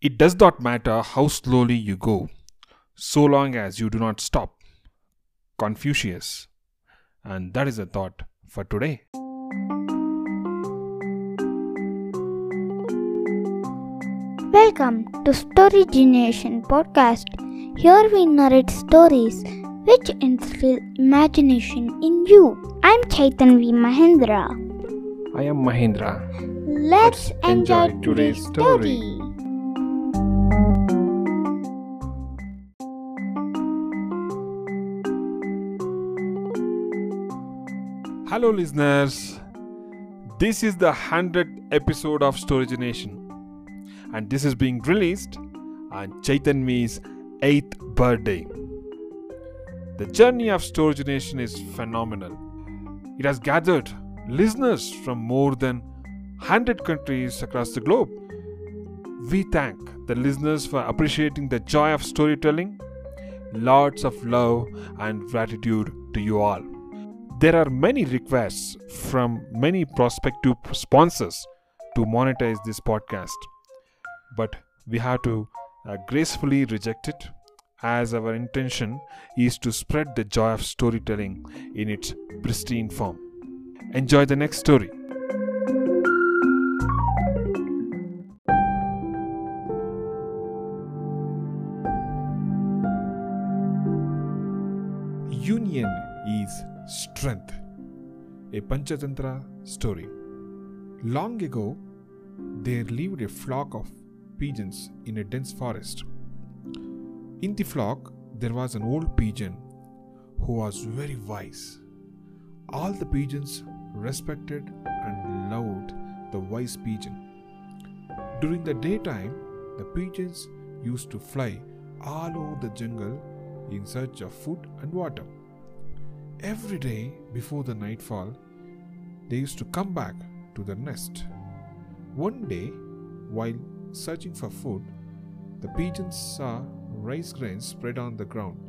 It does not matter how slowly you go, so long as you do not stop. Confucius. And that is a thought for today. Welcome to Storygination podcast. Here we narrate stories which instill imagination in you. I'm Chaitanvi Mahendra. I am Mahendra. Let's, Let's enjoy, enjoy today's story. story. Hello, listeners. This is the 100th episode of Storygination, and this is being released on Chaitanvi's 8th birthday. The journey of Storygination is phenomenal. It has gathered listeners from more than 100 countries across the globe. We thank the listeners for appreciating the joy of storytelling. Lots of love and gratitude to you all. There are many requests from many prospective sponsors to monetize this podcast, but we have to uh, gracefully reject it as our intention is to spread the joy of storytelling in its pristine form. Enjoy the next story. Strength, a Panchatantra story. Long ago, there lived a flock of pigeons in a dense forest. In the flock, there was an old pigeon who was very wise. All the pigeons respected and loved the wise pigeon. During the daytime, the pigeons used to fly all over the jungle in search of food and water. Every day before the nightfall, they used to come back to their nest. One day, while searching for food, the pigeons saw rice grains spread on the ground.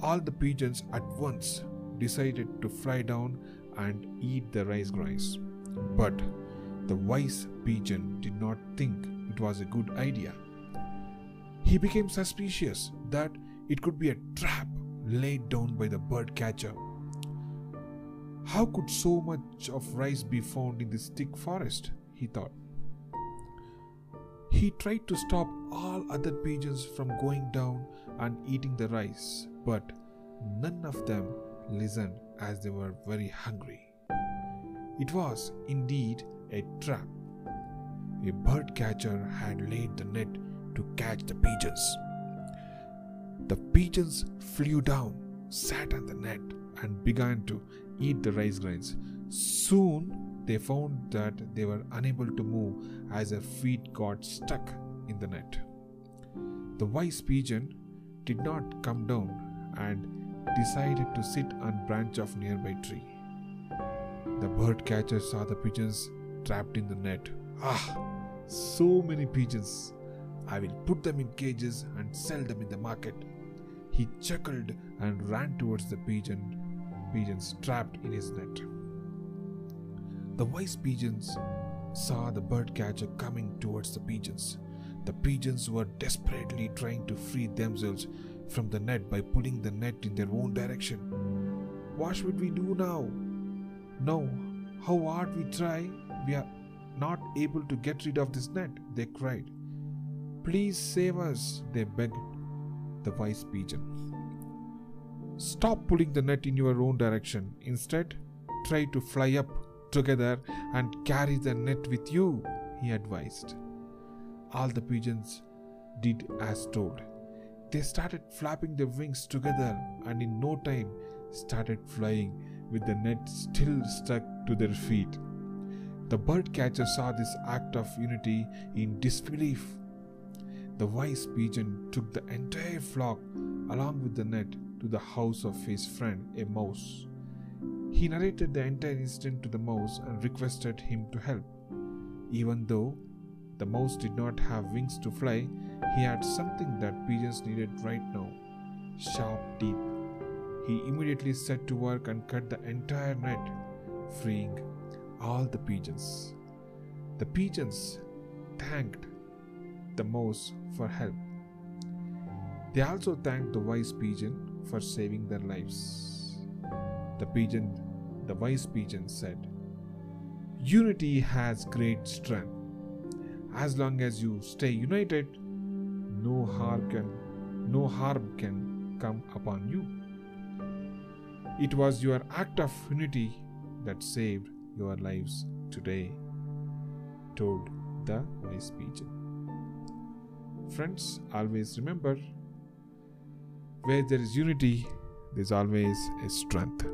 All the pigeons at once decided to fly down and eat the rice grains. But the wise pigeon did not think it was a good idea. He became suspicious that it could be a trap laid down by the bird catcher. How could so much of rice be found in this thick forest? he thought. He tried to stop all other pigeons from going down and eating the rice, but none of them listened as they were very hungry. It was indeed a trap. A bird catcher had laid the net to catch the pigeons. The pigeons flew down, sat on the net, and began to eat the rice grains. Soon they found that they were unable to move as their feet got stuck in the net. The wise pigeon did not come down and decided to sit on a branch of nearby tree. The bird catcher saw the pigeons trapped in the net. Ah, so many pigeons! I will put them in cages and sell them in the market. He chuckled and ran towards the pigeon pigeons trapped in his net. The wise pigeons saw the bird catcher coming towards the pigeons. The pigeons were desperately trying to free themselves from the net by pulling the net in their own direction. What should we do now? No, how hard we try, we are not able to get rid of this net, they cried. Please save us, they begged the wise pigeon. Stop pulling the net in your own direction. Instead, try to fly up together and carry the net with you, he advised. All the pigeons did as told. They started flapping their wings together and in no time started flying with the net still stuck to their feet. The bird catcher saw this act of unity in disbelief the wise pigeon took the entire flock along with the net to the house of his friend, a mouse. He narrated the entire incident to the mouse and requested him to help. Even though the mouse did not have wings to fly, he had something that pigeons needed right now sharp teeth. He immediately set to work and cut the entire net, freeing all the pigeons. The pigeons thanked the mouse for help. They also thanked the wise pigeon for saving their lives. The pigeon, the wise pigeon said, Unity has great strength. As long as you stay united, no harm can no harm can come upon you. It was your act of unity that saved your lives today, told the wise pigeon. Friends, always remember where there is unity, there's always a strength.